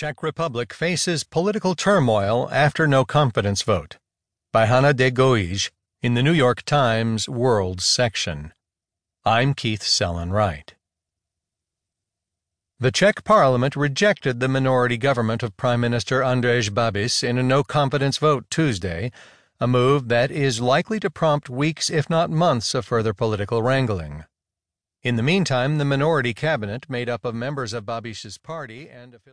Czech Republic faces political turmoil after no confidence vote. By Hana de Goeij in the New York Times World section. I'm Keith Sellon Wright. The Czech parliament rejected the minority government of Prime Minister Andrej Babis in a no confidence vote Tuesday, a move that is likely to prompt weeks, if not months, of further political wrangling. In the meantime, the minority cabinet, made up of members of Babis's party and affiliates